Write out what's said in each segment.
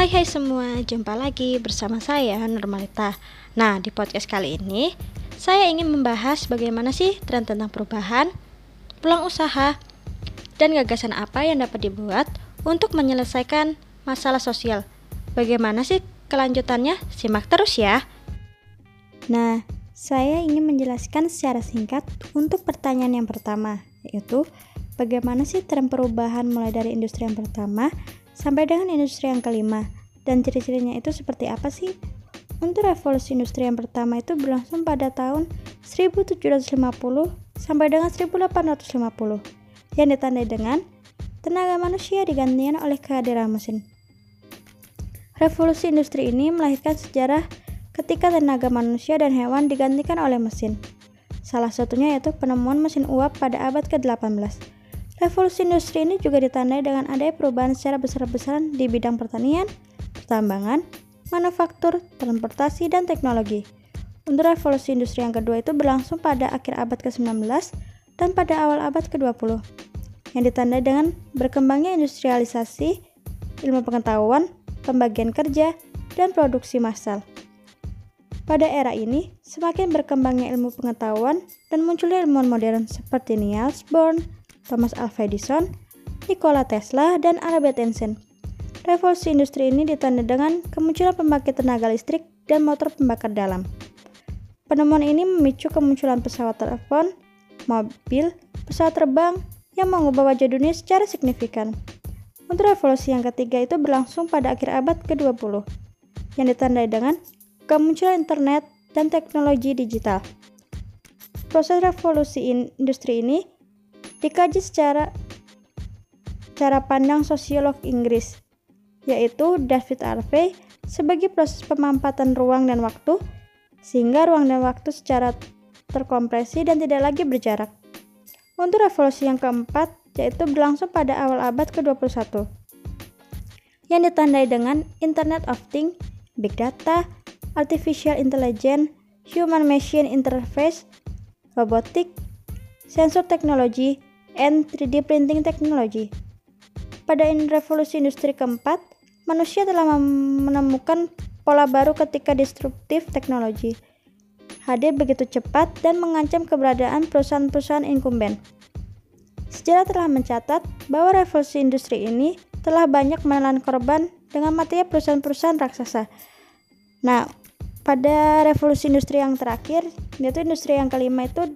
Hai hai semua, jumpa lagi bersama saya Normalita. Nah, di podcast kali ini saya ingin membahas bagaimana sih tren tentang perubahan, pulang usaha, dan gagasan apa yang dapat dibuat untuk menyelesaikan masalah sosial. Bagaimana sih kelanjutannya? Simak terus ya. Nah, saya ingin menjelaskan secara singkat untuk pertanyaan yang pertama, yaitu bagaimana sih tren perubahan mulai dari industri yang pertama sampai dengan industri yang kelima. Dan ciri-cirinya itu seperti apa sih? Untuk revolusi industri yang pertama itu berlangsung pada tahun 1750 sampai dengan 1850 yang ditandai dengan tenaga manusia digantikan oleh kehadiran mesin. Revolusi industri ini melahirkan sejarah ketika tenaga manusia dan hewan digantikan oleh mesin. Salah satunya yaitu penemuan mesin uap pada abad ke-18. Revolusi industri ini juga ditandai dengan adanya perubahan secara besar-besaran di bidang pertanian, pertambangan, manufaktur, transportasi, dan teknologi. Untuk revolusi industri yang kedua itu berlangsung pada akhir abad ke-19 dan pada awal abad ke-20, yang ditandai dengan berkembangnya industrialisasi, ilmu pengetahuan, pembagian kerja, dan produksi massal. Pada era ini, semakin berkembangnya ilmu pengetahuan dan munculnya ilmuwan modern seperti Niels Bohr, Thomas Alva Edison, Nikola Tesla, dan Albert Einstein. Revolusi industri ini ditandai dengan kemunculan pembangkit tenaga listrik dan motor pembakar dalam. Penemuan ini memicu kemunculan pesawat telepon, mobil, pesawat terbang yang mengubah wajah dunia secara signifikan. Untuk revolusi yang ketiga itu berlangsung pada akhir abad ke-20, yang ditandai dengan kemunculan internet dan teknologi digital. Proses revolusi industri ini dikaji secara cara pandang sosiolog Inggris, yaitu David Harvey sebagai proses pemampatan ruang dan waktu, sehingga ruang dan waktu secara terkompresi dan tidak lagi berjarak. Untuk revolusi yang keempat, yaitu berlangsung pada awal abad ke-21, yang ditandai dengan Internet of Things, Big Data, Artificial Intelligence, Human Machine Interface, Robotik, Sensor Teknologi, and 3D printing technology. Pada revolusi industri keempat, manusia telah menemukan pola baru ketika disruptif teknologi hadir begitu cepat dan mengancam keberadaan perusahaan-perusahaan incumbent. Sejarah telah mencatat bahwa revolusi industri ini telah banyak menelan korban dengan matinya perusahaan-perusahaan raksasa. Nah, pada revolusi industri yang terakhir, yaitu industri yang kelima itu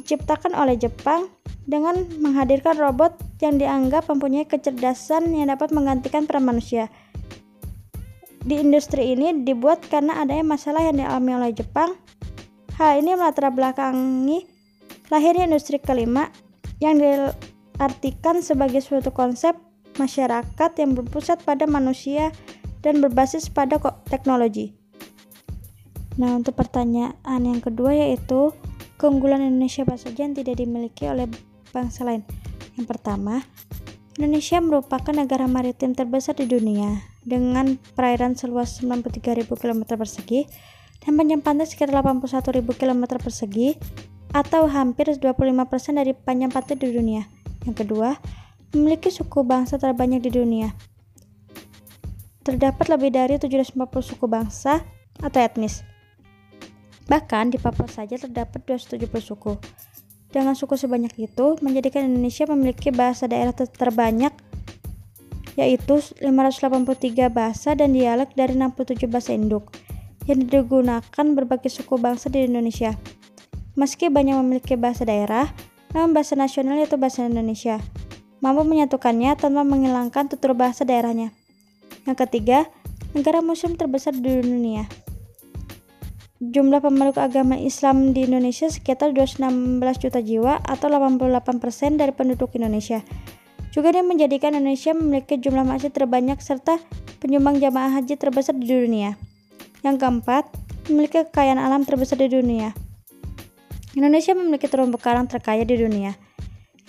diciptakan oleh Jepang dengan menghadirkan robot yang dianggap mempunyai kecerdasan yang dapat menggantikan peran manusia. Di industri ini dibuat karena adanya masalah yang dialami oleh Jepang. Hal ini melatar belakangi lahirnya industri kelima yang diartikan sebagai suatu konsep masyarakat yang berpusat pada manusia dan berbasis pada teknologi. Nah, untuk pertanyaan yang kedua yaitu keunggulan Indonesia apa saja yang tidak dimiliki oleh bangsa lain. Yang pertama, Indonesia merupakan negara maritim terbesar di dunia dengan perairan seluas 93.000 km persegi dan panjang pantai sekitar 81.000 km persegi atau hampir 25% dari panjang pantai di dunia. Yang kedua, memiliki suku bangsa terbanyak di dunia. Terdapat lebih dari 750 suku bangsa atau etnis. Bahkan di Papua saja terdapat 270 suku. Dengan suku sebanyak itu, menjadikan Indonesia memiliki bahasa daerah ter terbanyak yaitu 583 bahasa dan dialek dari 67 bahasa induk yang digunakan berbagai suku bangsa di Indonesia. Meski banyak memiliki bahasa daerah, namun bahasa nasional yaitu bahasa Indonesia mampu menyatukannya tanpa menghilangkan tutur bahasa daerahnya. Yang ketiga, negara muslim terbesar di dunia jumlah pemeluk agama Islam di Indonesia sekitar 216 juta jiwa atau 88% dari penduduk Indonesia. Juga dia menjadikan Indonesia memiliki jumlah masjid terbanyak serta penyumbang jamaah haji terbesar di dunia. Yang keempat, memiliki kekayaan alam terbesar di dunia. Indonesia memiliki terumbu karang terkaya di dunia,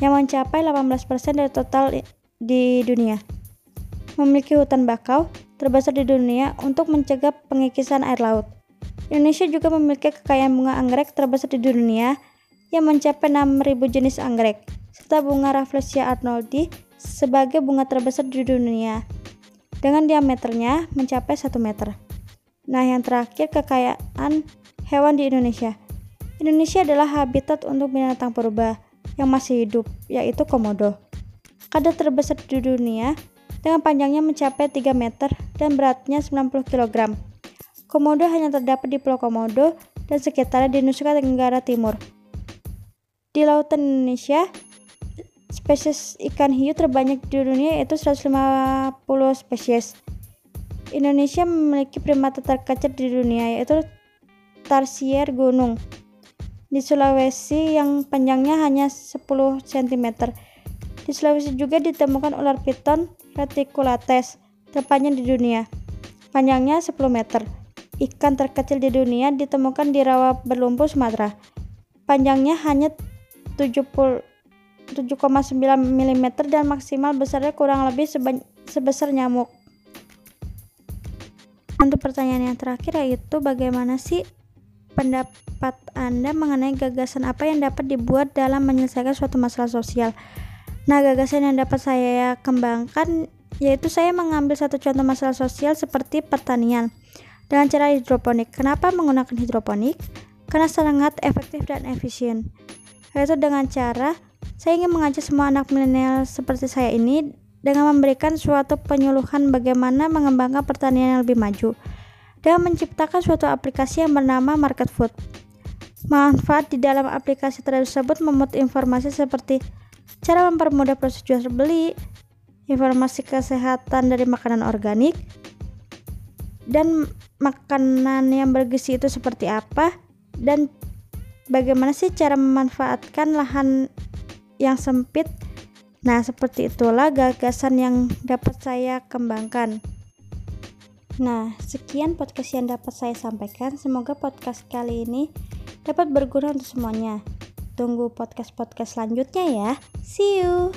yang mencapai 18% dari total di dunia. Memiliki hutan bakau terbesar di dunia untuk mencegah pengikisan air laut. Indonesia juga memiliki kekayaan bunga anggrek terbesar di dunia yang mencapai 6.000 jenis anggrek, serta bunga Rafflesia arnoldi sebagai bunga terbesar di dunia. dengan diameternya mencapai 1 meter. Nah, yang terakhir kekayaan hewan di Indonesia. Indonesia adalah habitat untuk binatang purba yang masih hidup, yaitu komodo. Kadar terbesar di dunia dengan panjangnya mencapai 3 meter dan beratnya 90 kg. Komodo hanya terdapat di Pulau Komodo dan sekitarnya di Nusa Tenggara Timur. Di lautan Indonesia, spesies ikan hiu terbanyak di dunia yaitu 150 spesies. Indonesia memiliki primata terkecil di dunia yaitu tarsier gunung di Sulawesi yang panjangnya hanya 10 cm. Di Sulawesi juga ditemukan ular piton reticulates terpanjang di dunia. Panjangnya 10 meter. Ikan terkecil di dunia ditemukan di rawa berlumpur Sumatera. Panjangnya hanya 7,9 mm dan maksimal besarnya kurang lebih sebesar nyamuk. Untuk pertanyaan yang terakhir yaitu bagaimana sih pendapat Anda mengenai gagasan apa yang dapat dibuat dalam menyelesaikan suatu masalah sosial? Nah, gagasan yang dapat saya kembangkan yaitu saya mengambil satu contoh masalah sosial seperti pertanian dengan cara hidroponik. Kenapa menggunakan hidroponik? Karena sangat efektif dan efisien. Yaitu dengan cara saya ingin mengajak semua anak milenial seperti saya ini dengan memberikan suatu penyuluhan bagaimana mengembangkan pertanian yang lebih maju dengan menciptakan suatu aplikasi yang bernama Market Food. Manfaat di dalam aplikasi tersebut memuat informasi seperti cara mempermudah proses jual beli, informasi kesehatan dari makanan organik, dan makanan yang bergizi itu seperti apa? Dan bagaimana sih cara memanfaatkan lahan yang sempit? Nah seperti itulah gagasan yang dapat saya kembangkan. Nah sekian podcast yang dapat saya sampaikan. Semoga podcast kali ini dapat berguna untuk semuanya. Tunggu podcast-podcast selanjutnya ya. See you